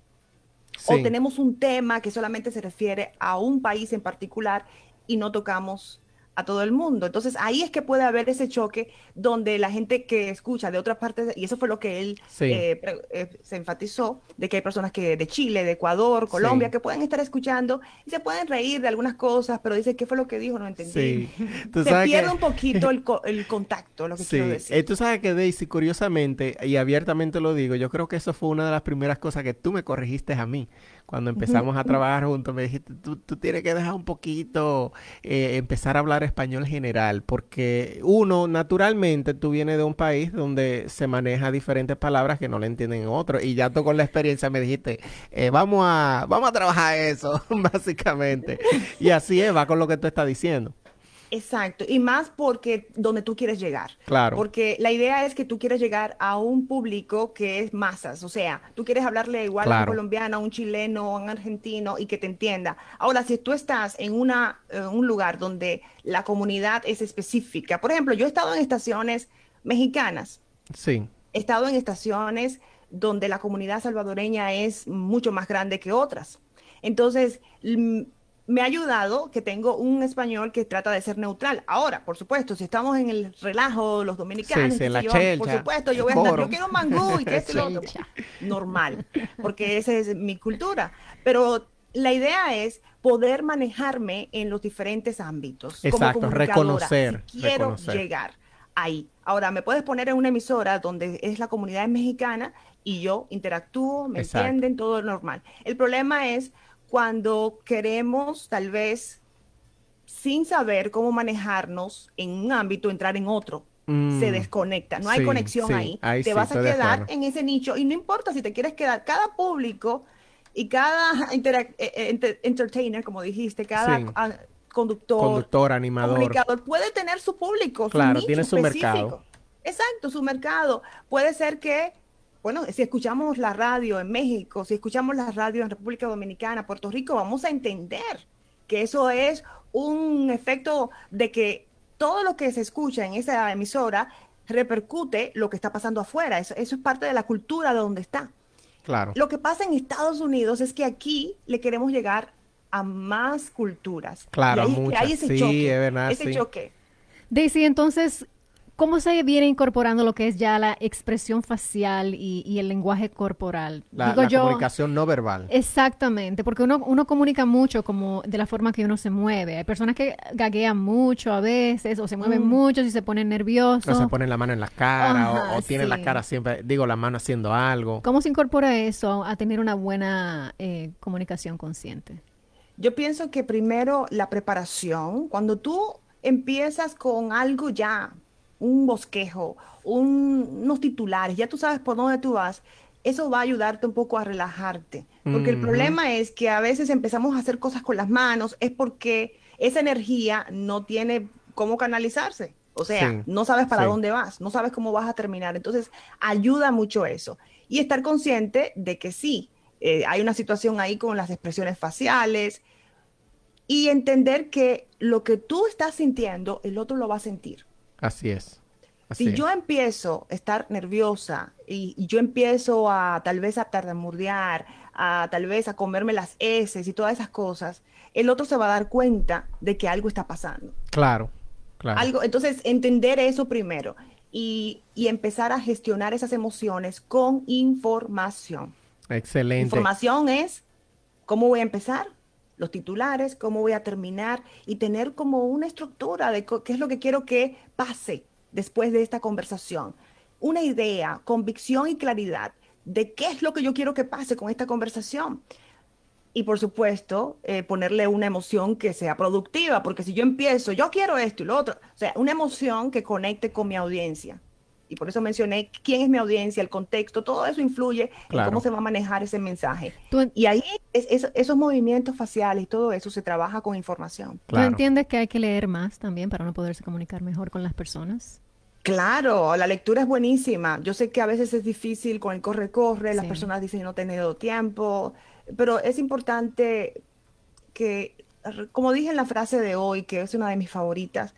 O tenemos un tema que solamente se refiere a un país en particular y no tocamos a todo el mundo. Entonces ahí es que puede haber ese choque donde la gente que escucha de otras partes, y eso fue lo que él eh, eh, se enfatizó, de que hay personas que de Chile, de Ecuador, Colombia, que pueden estar escuchando y se pueden reír de algunas cosas, pero dice, ¿qué fue lo que dijo? No entendí. se pierde un poquito el, el, contacto, lo que quiero decir. Eh, tú sabes que Daisy, curiosamente, y abiertamente lo digo, yo creo que eso fue una de las primeras cosas que tú me corregiste a mí cuando empezamos a trabajar juntos, me dijiste, tú, tú tienes que dejar un poquito, eh, empezar a hablar español general, porque uno, naturalmente, tú vienes de un país donde se maneja diferentes palabras que no le entienden otros, y ya tú con la experiencia me dijiste, eh, vamos, a, vamos a trabajar eso, básicamente. Y así es, va con lo que tú estás diciendo. Exacto, y más porque donde tú quieres llegar. Claro. Porque la idea es que tú quieres llegar a un público que es masas, o sea, tú quieres hablarle igual a un colombiano, a un chileno, a un argentino y que te entienda. Ahora, si tú estás en una, eh, un lugar donde la comunidad es específica, por ejemplo, yo he estado en estaciones mexicanas. Sí. He estado en estaciones donde la comunidad salvadoreña es mucho más grande que otras. Entonces, me ha ayudado que tengo un español que trata de ser neutral. Ahora, por supuesto, si estamos en el relajo, los dominicanos, por supuesto, yo voy a estar, yo quiero mangú y que es lo normal, porque esa es mi cultura. Pero la idea es poder manejarme en los diferentes ámbitos. Exacto, reconocer. quiero llegar ahí. Ahora, me puedes poner en una emisora donde es la comunidad mexicana y yo interactúo, me entienden, todo normal. El problema es cuando queremos tal vez sin saber cómo manejarnos en un ámbito, entrar en otro. se mm, desconecta, no hay conexión ahí. Te vas a quedar en ese nicho y no importa si te quieres quedar, cada público y cada eh, eh, entertainer, como dijiste, cada conductor, conductor, animador, puede tener su público, claro, tiene su mercado. Exacto, su mercado. Puede ser que bueno, si escuchamos la radio en México, si escuchamos la radio en República Dominicana, Puerto Rico, vamos a entender que eso es un efecto de que todo lo que se escucha en esa emisora repercute lo que está pasando afuera. Eso, es parte de la cultura de donde está. Claro. Lo que pasa en Estados Unidos es que aquí le queremos llegar a más culturas. Claro, y hay, muchas. hay ese Sí, choque, es verdad, ese sí. choque. Daisy, entonces, ¿cómo se viene incorporando lo que es ya la expresión facial y, y el lenguaje corporal? La, Digo la yo, comunicación no verbal. Exactamente, porque uno, uno comunica mucho como de la forma que uno se mueve. Hay personas que gaguean mucho a veces o se mueven Mm. mucho si se ponen nerviosos. O se ponen la mano en la cara o- Ajá, o, tienen la cara siempre, digo, la mano haciendo algo. ¿Cómo se incorpora eso a tener una buena eh, comunicación consciente? Yo pienso que primero la preparación, cuando tú empiezas con algo ya, un bosquejo, un- unos titulares, ya tú sabes por dónde tú vas, eso va a ayudarte un poco a relajarte. Porque el problema es que a veces empezamos a hacer cosas con las manos, es porque esa energía no tiene cómo canalizarse. O sea, Sí, no sabes para sí. dónde vas, no sabes cómo vas a terminar. Entonces, ayuda mucho eso. Y estar consciente de que sí, eh, hay una situación ahí con las expresiones faciales y entender que lo que tú estás sintiendo, el otro lo va a sentir. Así es. Así Si es. yo empiezo a estar nerviosa y, y yo empiezo a tal vez a tartamudear, a tal vez a comerme las heces y todas esas cosas, el otro se va a dar cuenta de que algo está pasando. Claro, claro. Algo, entonces, entender eso primero y, y empezar a gestionar esas emociones con información. Excelente. Información es cómo voy a empezar, los titulares, cómo voy a terminar y tener como una estructura de qué es lo que quiero que pase después de esta conversación. Una idea, convicción y claridad de qué es lo que yo quiero que pase con esta conversación. Y por supuesto, eh, ponerle una emoción que sea productiva, porque si yo empiezo, yo quiero esto y lo otro, o sea, una emoción que conecte con mi audiencia. Y por eso mencioné quién es mi audiencia, el contexto, todo eso influye Claro. en cómo se va a manejar ese mensaje. ¿Tú, Y ahí es- es- esos movimientos faciales todo eso se trabaja con información. tú Claro. entiendes que hay que leer más también para uno poderse comunicar mejor con las personas? Claro, la lectura es buenísima. Yo sé que a veces es difícil con el corre-corre, las Sí. personas dicen no he tenido tiempo, pero es importante que, como dije en la frase de hoy, que es una de mis favoritas,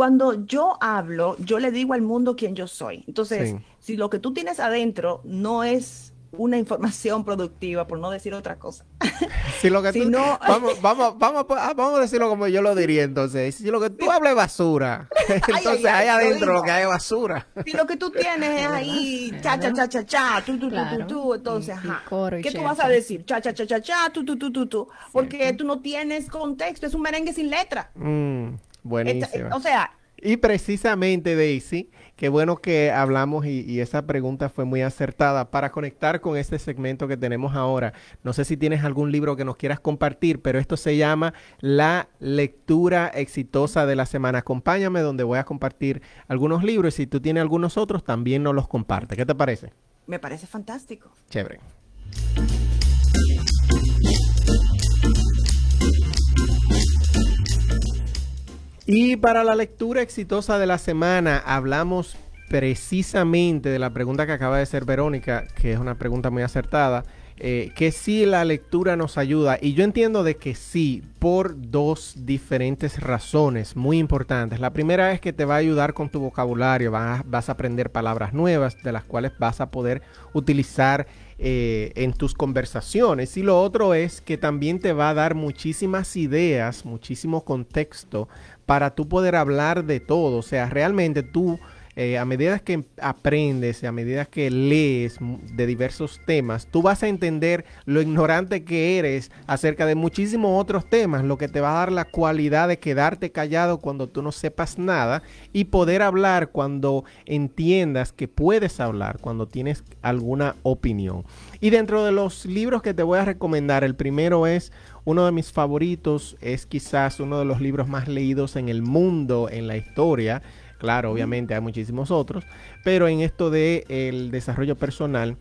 cuando yo hablo, yo le digo al mundo quién yo soy. Entonces, Sí. si lo que tú tienes adentro no es una información productiva, por no decir otra cosa, Si lo que Si tú- no- vamos, vamos, vamos, a- ah, vamos a decirlo como yo lo diría entonces. Si lo que tú hablas es basura, entonces ay, ahí adentro lo que hay es basura. Si lo que tú tienes es ahí, cha, cha, cha, cha, cha, tú, tú, tú, Claro. tú, tú, entonces, Y- y ajá. y ¿Qué tú vas a decir? Cha, cha, cha, cha, cha, tú, tú, tú, tú, tú. Porque Cierto. tú no tienes contexto, es un merengue sin letra. Mm, buenísimo. o sea, Y precisamente, Daisy, qué bueno que hablamos y, y esa pregunta fue muy acertada para conectar con este segmento que tenemos ahora. No sé si tienes algún libro que nos quieras compartir, pero esto se llama La lectura exitosa de la semana. Acompáñame donde voy a compartir algunos libros y si tú tienes algunos otros, también nos los comparte. ¿Qué te parece? me parece fantástico. Chévere. Y para la lectura exitosa de la semana hablamos precisamente de la pregunta que acaba de hacer Verónica, que es una pregunta muy acertada, eh, que sí la lectura nos ayuda. Y yo entiendo de que sí, por dos diferentes razones muy importantes. La primera es que te va a ayudar con tu vocabulario, vas, a aprender palabras nuevas de las cuales vas a poder utilizar eh, en tus conversaciones. Y lo otro es que también te va a dar muchísimas ideas, muchísimo contexto para tú poder hablar de todo. O sea, realmente tú, eh, a medida que aprendes, a medida que lees de diversos temas, tú vas a entender lo ignorante que eres acerca de muchísimos otros temas, lo que te va a dar la cualidad de quedarte callado cuando tú no sepas nada y poder hablar cuando entiendas que puedes hablar, cuando tienes alguna opinión. Y dentro de los libros que te voy a recomendar, el primero es uno de mis favoritos, es quizás uno de los libros más leídos en el mundo, en la historia. Claro, obviamente hay muchísimos otros, pero en esto de el desarrollo personal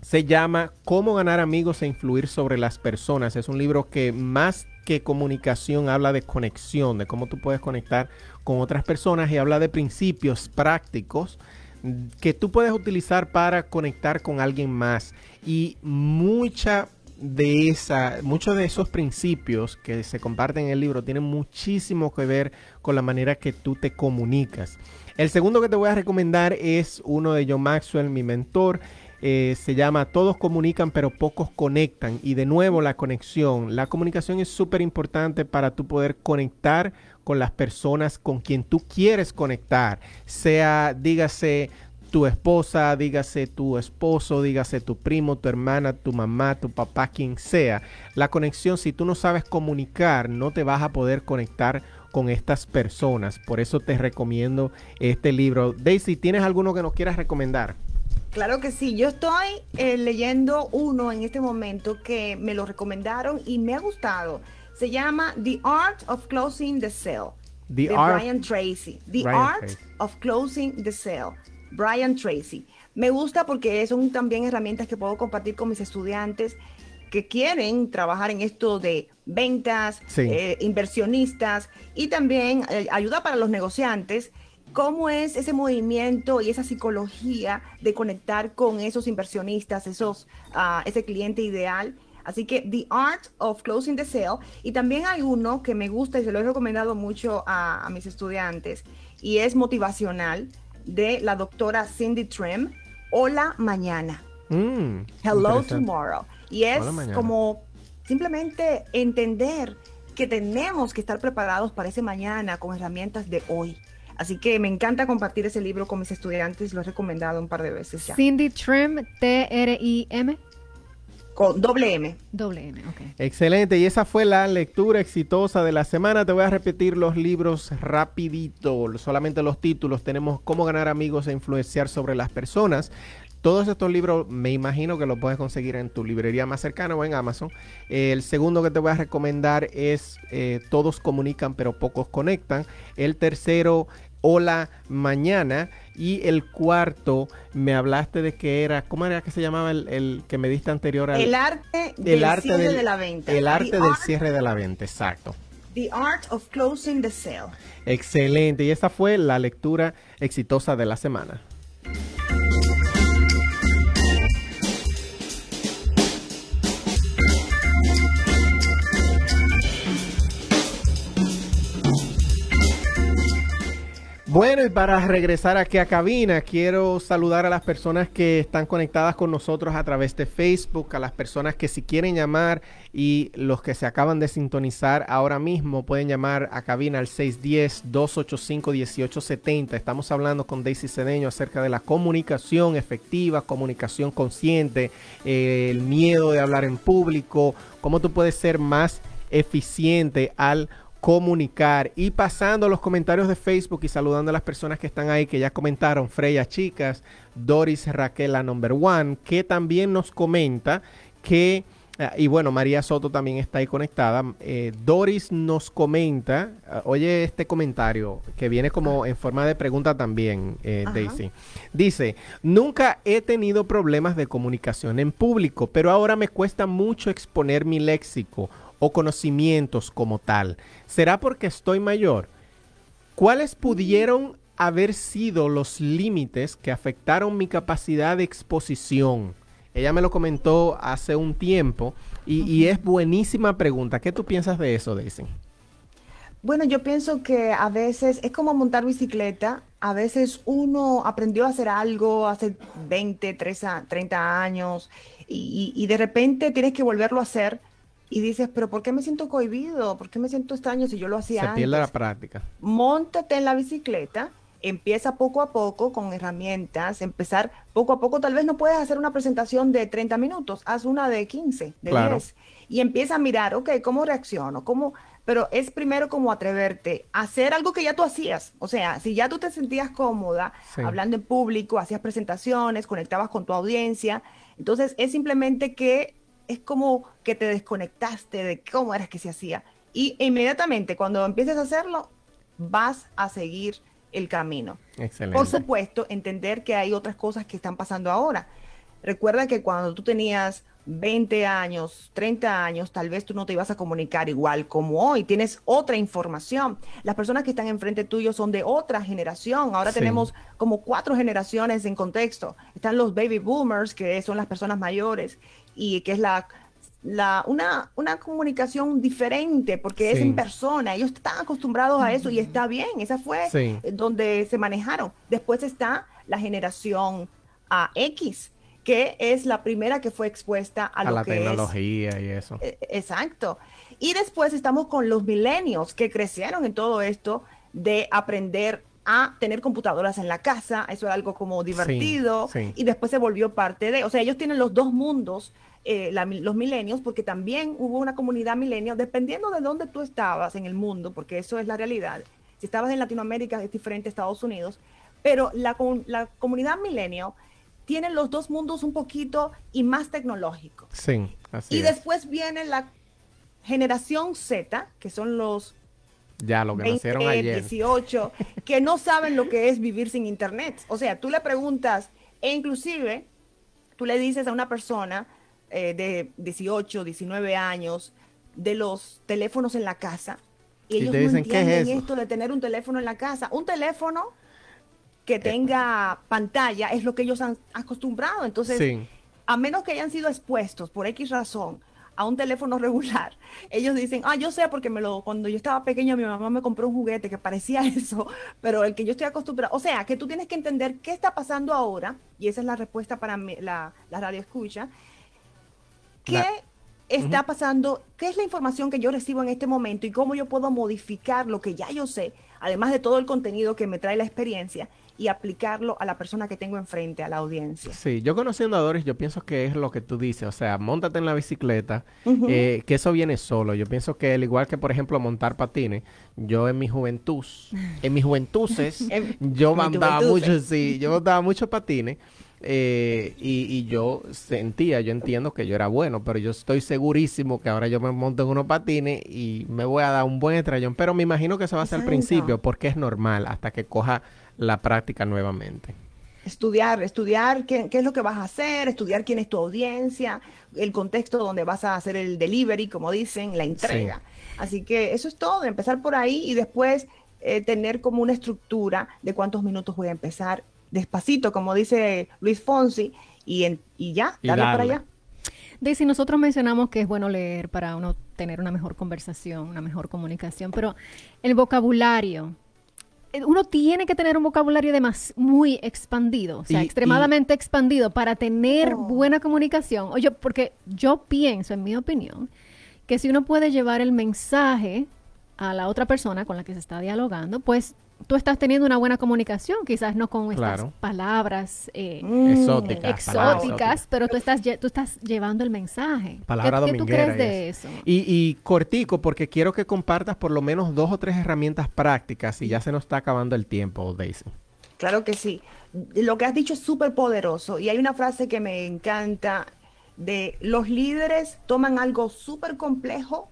se llama Cómo ganar amigos e influir sobre las personas. Es un libro que más que comunicación habla de conexión, de cómo tú puedes conectar con otras personas y habla de principios prácticos que tú puedes utilizar para conectar con alguien más. Y mucha de esa, muchos de esos principios que se comparten en el libro tienen muchísimo que ver con la manera que tú te comunicas. El segundo que te voy a recomendar es uno de John Maxwell, mi mentor, eh, se llama Todos comunican pero pocos conectan. Y de nuevo la conexión. La comunicación es súper importante para tú poder conectar con las personas con quien tú quieres conectar. Sea, dígase, tu esposa, dígase tu esposo, dígase tu primo, tu hermana, tu mamá, tu papá, quien sea. La conexión, si tú no sabes comunicar, no te vas a poder conectar con estas personas. Por eso te recomiendo este libro. Daisy, ¿tienes alguno que nos quieras recomendar? Claro que sí, yo estoy eh, leyendo uno en este momento que me lo recomendaron y me ha gustado. Se llama The Art of Closing the Sale. The de Art- Brian Tracy. The Brian Art Tracy. of Closing the Sale. Brian Tracy. Me gusta porque son también herramientas que puedo compartir con mis estudiantes que quieren trabajar en esto de ventas, Sí. eh, inversionistas y también eh, ayuda para los negociantes. ¿Cómo es ese movimiento y esa psicología de conectar con esos inversionistas, esos, ah, ese cliente ideal? Así que The Art of Closing the Sale. Y también hay uno que me gusta y se lo he recomendado mucho a, a mis estudiantes y es motivacional de la doctora Cindy Trim. Hola mañana. Mm, Hello tomorrow. Y es como simplemente entender que tenemos que estar preparados para ese mañana con herramientas de hoy. Así que me encanta compartir ese libro con mis estudiantes, lo he recomendado un par de veces ya. Cindy Trim, T-R-I-M, Con doble M. doble M, ok. Excelente, y esa fue la lectura exitosa de la semana. Te voy a repetir los libros rapidito, solamente los títulos. Tenemos Cómo ganar amigos e influenciar sobre las personas. Todos estos libros me imagino que los puedes conseguir en tu librería más cercana o en Amazon. El segundo que te voy a recomendar es eh, Todos comunican pero pocos conectan. El tercero, Hola Mañana. Y el cuarto, me hablaste de que era, ¿cómo era que se llamaba el, el que me diste anterior al El arte del el arte cierre del, de la venta. El arte The del art- cierre de la venta, exacto. The Art of Closing the Sale. Excelente. Y esa fue la lectura exitosa de la semana. Bueno, y para regresar aquí a cabina, quiero saludar a las personas que están conectadas con nosotros a través de Facebook, a las personas que si quieren llamar y los que se acaban de sintonizar ahora mismo pueden llamar a cabina al 610-285-1870. Estamos hablando con Daisy Cedeño acerca de la comunicación efectiva, comunicación consciente, eh, el miedo de hablar en público, cómo tú puedes ser más eficiente al comunicar y pasando a los comentarios de Facebook y saludando a las personas que están ahí que ya comentaron, Freya Chicas, Doris Raquel la number one, que también nos comenta que, ah, y bueno, María Soto también está ahí conectada. Eh, Doris nos comenta, ah, oye este comentario que viene como en forma de pregunta también, eh. Daisy. Dice, nunca he tenido problemas de comunicación en público, pero ahora me cuesta mucho exponer mi léxico o conocimientos como tal. ¿Será porque estoy mayor? ¿Cuáles pudieron haber sido los límites que afectaron mi capacidad de exposición? Ella me lo comentó hace un tiempo y, y es buenísima pregunta. ¿Qué tú piensas de eso, Daisy? Bueno, yo pienso que a veces es como montar bicicleta. A veces uno aprendió a hacer algo hace 20, 30 30 años y, y- y de repente tienes que volverlo a hacer y dices, pero ¿por qué me siento cohibido? ¿Por qué me siento extraño si yo lo hacía Se antes? pierde la práctica. Móntate en la bicicleta, empieza poco a poco con herramientas, empezar poco a poco. Tal vez no puedes hacer una presentación de 30 minutos, haz una de 15, de Claro. 10 y empieza a mirar, ok, ¿cómo reacciono? ¿Cómo? Pero es primero como atreverte a hacer algo que ya tú hacías. O sea, si ya tú te sentías cómoda Sí. hablando en público, hacías presentaciones, conectabas con tu audiencia, entonces es simplemente que es como que te desconectaste de cómo eras que se hacía. Y inmediatamente cuando empieces a hacerlo, vas a seguir el camino. Excelente. Por supuesto, entender que hay otras cosas que están pasando ahora. Recuerda que cuando tú tenías 20 años, 30 años, tal vez tú no te ibas a comunicar igual como hoy. Tienes otra información. Las personas que están enfrente tuyo son de otra generación. Ahora Sí. tenemos como cuatro generaciones en contexto. Están los baby boomers, que son las personas mayores, y que es la, la, una, una comunicación diferente, porque es Sí. en persona. Ellos están acostumbrados a eso y está bien. Esa fue Sí. eh, donde se manejaron. Después está la generación ah, X, que es la primera que fue expuesta a, A lo la que es tecnología y eso. eh, Exacto. Y después estamos con los millennials que crecieron en todo esto de aprender a tener computadoras en la casa. Eso era algo como divertido. sí. Y después se volvió parte de. O sea, ellos tienen los dos mundos, eh, la- los millennials, porque también hubo una comunidad millennial, dependiendo de dónde tú estabas en el mundo, porque eso es la realidad. Si estabas en Latinoamérica es diferente a Estados Unidos. Pero la, la comunidad millennial tiene los dos mundos un poquito y más tecnológicos. Sí, así Y es. después viene la generación Z, que son los Ya, lo que 20, nacieron ayer. 18, que no saben lo que es vivir sin internet. O sea, tú le preguntas, e inclusive tú le dices a una persona eh, de 18, 19 años de los teléfonos en la casa, y Y ellos no dicen, ¿qué es entienden esto de tener un teléfono en la casa. Un teléfono que tenga pantalla es lo que ellos han acostumbrado. Entonces, Sí, a menos que hayan sido expuestos por X razón a un teléfono regular, ellos dicen, ah, yo sé porque me lo, cuando yo estaba pequeño mi mamá me compró un juguete que parecía eso, pero el que yo estoy acostumbrado, o sea, que tú tienes que entender qué está pasando ahora, y esa es la respuesta para mí, la, la radio escucha, qué La- está pasando, qué es la información que yo recibo en este momento y cómo yo puedo modificar lo que ya yo sé, además de todo el contenido que me trae la experiencia, y aplicarlo a la persona que tengo enfrente, a la audiencia. sí. Yo conociendo a Doris, yo pienso que es lo que tú dices. O sea, montate en la bicicleta, eh, que eso viene solo. Yo pienso que al igual que, por ejemplo, montar patines, yo en mi juventud, en mis juventudes, En- yo mandaba juventud, mucho, sí, yo mandaba mucho patines. Eh, y, y yo sentía, yo entiendo que yo era bueno, pero yo estoy segurísimo que ahora yo me monto en unos patines y me voy a dar un buen estrellón. Pero me imagino que eso va a ser al principio, porque es normal hasta que coja la práctica nuevamente. estudiar, estudiar qué, qué es lo que vas a hacer, estudiar quién es tu audiencia, el contexto donde vas a hacer el delivery, como dicen, la entrega. Así que eso es todo, empezar por ahí y después eh, tener como una estructura de cuántos minutos voy a empezar despacito, como dice Luis Fonsi, y, en- y ya, Y darle para allá. Daisy, nosotros mencionamos que es bueno leer para uno tener una mejor conversación, una mejor comunicación, pero el vocabulario, eh, uno tiene que tener un vocabulario además muy expandido, o sea, Y- extremadamente expandido para tener Oh. buena comunicación. Oye, porque yo pienso, en mi opinión, que si uno puede llevar el mensaje a la otra persona con la que se está dialogando, pues tú estás teniendo una buena comunicación, quizás no con estas Claro. palabras eh, Mm, Exóticas. palabras exóticas, pero tú estás, lle- tú estás llevando el mensaje. Palabra ¿Qué, qué tú dominguera crees y de eso? Y, y cortico, porque quiero que compartas por lo menos dos o tres herramientas prácticas y ya se nos está acabando el tiempo, Daisy. Claro que sí. Lo que has dicho es súper poderoso y hay una frase que me encanta de los líderes toman algo súper complejo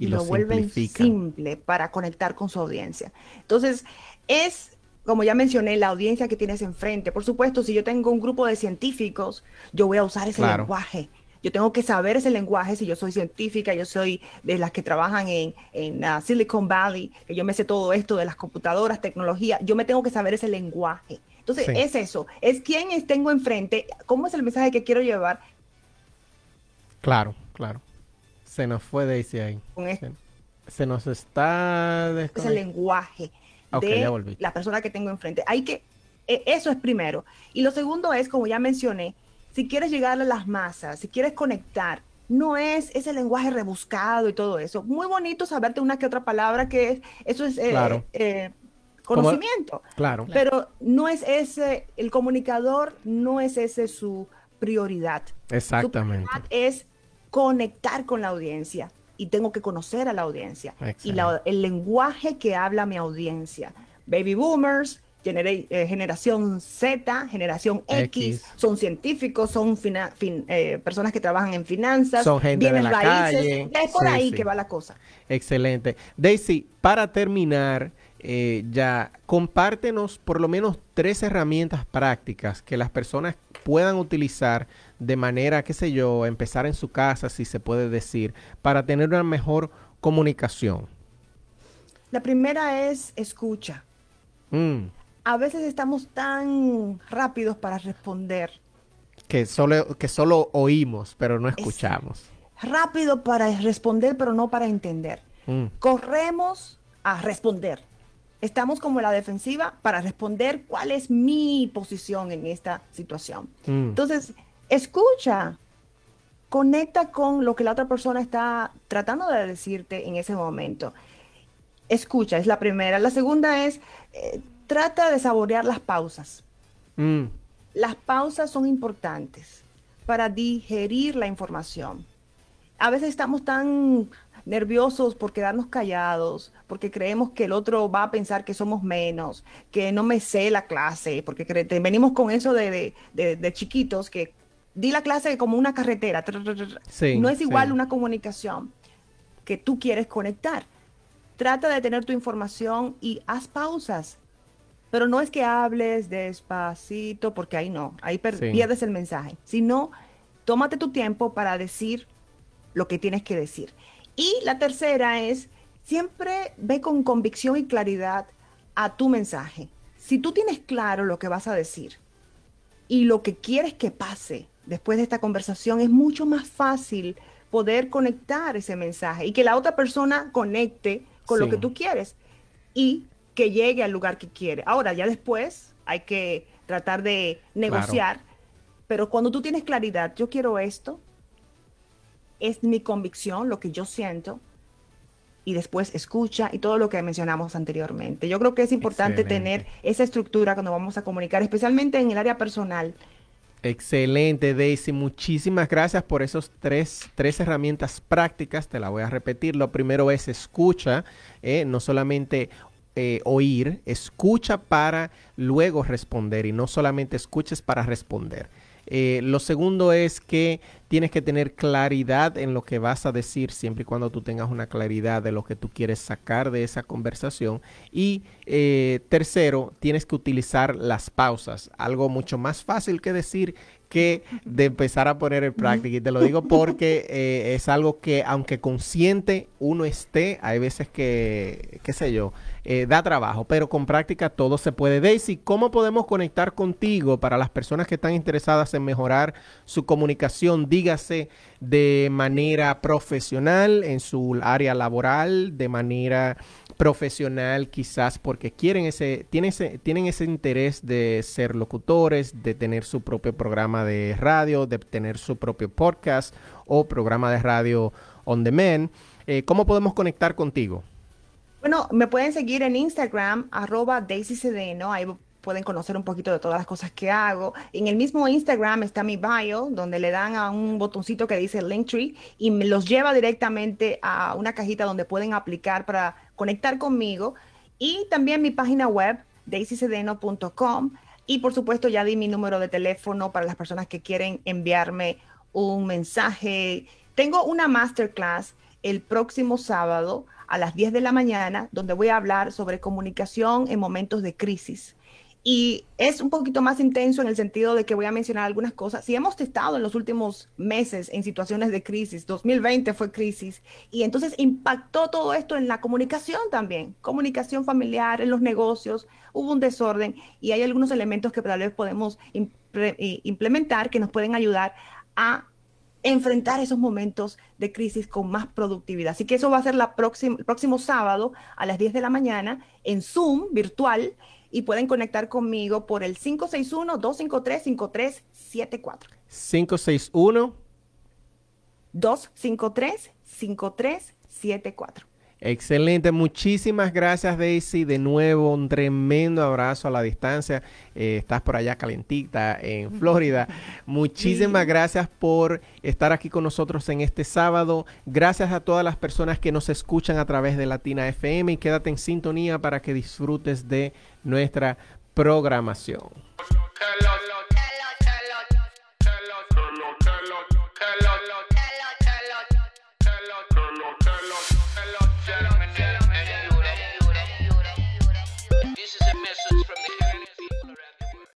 y, lo lo, vuelven simple para conectar con su audiencia. Entonces, es, como ya mencioné, la audiencia que tienes enfrente. Por supuesto, si yo tengo un grupo de científicos, yo voy a usar ese Claro. lenguaje. Yo tengo que saber ese lenguaje si yo soy científica, yo soy de las que trabajan en, en ah, Silicon Valley, que yo me sé todo esto de las computadoras, tecnología, yo me tengo que saber ese lenguaje. Entonces, Sí. es eso, es quién tengo enfrente, cómo es el mensaje que quiero llevar Claro, claro. Se nos fue Daisy ahí. este Se, se nos está ese desconectando. lenguaje Ok, de ya volví. la persona que tengo enfrente. Hay que, e- eso es primero. Y lo segundo es, como ya mencioné, si quieres llegar a las masas, si quieres conectar, no es ese lenguaje rebuscado y todo eso. Muy bonito saberte una que otra palabra que es, eso es eh, Claro. eh, Como- conocimiento. Claro. Pero no es ese, el comunicador no es ese su prioridad. Su Exactamente. prioridad es conectar con la audiencia y tengo que conocer a la audiencia y la- el lenguaje que habla mi audiencia. Baby boomers, eh, generación Z, generación X, X. son científicos, son fina- fin- eh, personas que trabajan en finanzas, Son gente de bienes la raíces, calle. es por Sí, ahí sí. que va la cosa. Excelente. Daisy, para terminar, eh, ya compártenos por lo menos tres herramientas prácticas que las personas puedan utilizar de manera, qué sé yo, empezar en su casa, si se puede decir, para tener una mejor comunicación. La primera es escucha. Mm, A veces estamos tan rápidos para responder, que, solo, que solo oímos, pero no escuchamos. rápido para responder, pero no para entender. Mm, corremos a responder. Estamos como en la defensiva para responder cuál es mi posición en esta situación. mm, Entonces, Escucha, conecta con lo que la otra persona está tratando de decirte en ese momento. Escucha, es la primera. La segunda es, eh, trata de saborear las pausas. Mm. Las pausas son importantes para digerir la información. A veces estamos tan nerviosos por quedarnos callados, porque creemos que el otro va a pensar que somos menos, que no me sé la clase, porque venimos con eso de, chiquitos, que di la clase como una carretera. no es igual una comunicación que tú quieres conectar. Trata de tener tu información y haz pausas. Pero no es que hables despacito, porque ahí no, ahí pierdes el mensaje, sino tómate tu tiempo para decir lo que tienes que decir. Y la tercera es, siempre ve con convicción y claridad a tu mensaje. Si tú tienes claro lo que vas a decir y lo que quieres que pase después de esta conversación, es mucho más fácil poder conectar ese mensaje y que la otra persona conecte con lo que tú quieres y que llegue al lugar que quiere. Ahora, ya después hay que tratar de negociar, pero cuando tú tienes claridad, yo quiero esto, es mi convicción, lo que yo siento, y después escucha y todo lo que mencionamos anteriormente. Yo creo que es importante tener esa estructura cuando vamos a comunicar, especialmente en el área personal. Excelente, Daisy. Muchísimas gracias por esos tres, tres, herramientas prácticas. Te la voy a repetir. Lo primero es escucha, eh, no solamente eh, oír, escucha para luego responder y no solamente escuches para responder. Eh, lo segundo es que tienes que tener claridad en lo que vas a decir, siempre y cuando tú tengas una claridad de lo que tú quieres sacar de esa conversación. Y eh, tercero, tienes que utilizar las pausas, algo mucho más fácil que decir que de empezar a poner en práctica. Y te lo digo porque eh, es algo que, aunque consciente uno esté, hay veces que, qué sé yo, eh, da trabajo, pero con práctica todo se puede. Daisy, ¿cómo podemos conectar contigo para las personas que están interesadas en mejorar su comunicación? Dígase de manera profesional, en su área laboral, de manera profesional quizás porque quieren ese tienen, ese, tienen ese interés de ser locutores, de tener su propio programa de radio, de tener su propio podcast o programa de radio on demand. Eh, ¿Cómo podemos conectar contigo? Bueno, me pueden seguir en Instagram, arroba DaisyCedeno, ahí pueden conocer un poquito de todas las cosas que hago. En el mismo Instagram está mi bio, donde le dan a un botoncito que dice Linktree y me los lleva directamente a una cajita donde pueden aplicar para conectar conmigo. Y también mi página web, daisycedeno.com. Y por supuesto ya di mi número de teléfono para las personas que quieren enviarme un mensaje. Tengo una masterclass el próximo sábado a las 10 de la mañana, donde voy a hablar sobre comunicación en momentos de crisis. Y es un poquito más intenso en el sentido de que voy a mencionar algunas cosas. Si hemos estado en los últimos meses en situaciones de crisis, 2020 fue crisis, y entonces impactó todo esto en la comunicación también, comunicación familiar, en los negocios, hubo un desorden y hay algunos elementos que tal vez podemos eh, implementar que nos pueden ayudar a enfrentar esos momentos de crisis con más productividad. Así que eso va a ser la próxima, el próximo sábado a las 10 de la mañana en Zoom virtual y pueden conectar conmigo por el 561-253-5374. 561 253-5374. Excelente, muchísimas gracias Daisy. De nuevo, un tremendo abrazo a la distancia. Eh, estás por allá calentita en Florida. Muchísimas gracias por estar aquí con nosotros en este sábado. Gracias a todas las personas que nos escuchan a través de Latina FM y quédate en sintonía para que disfrutes de nuestra programación.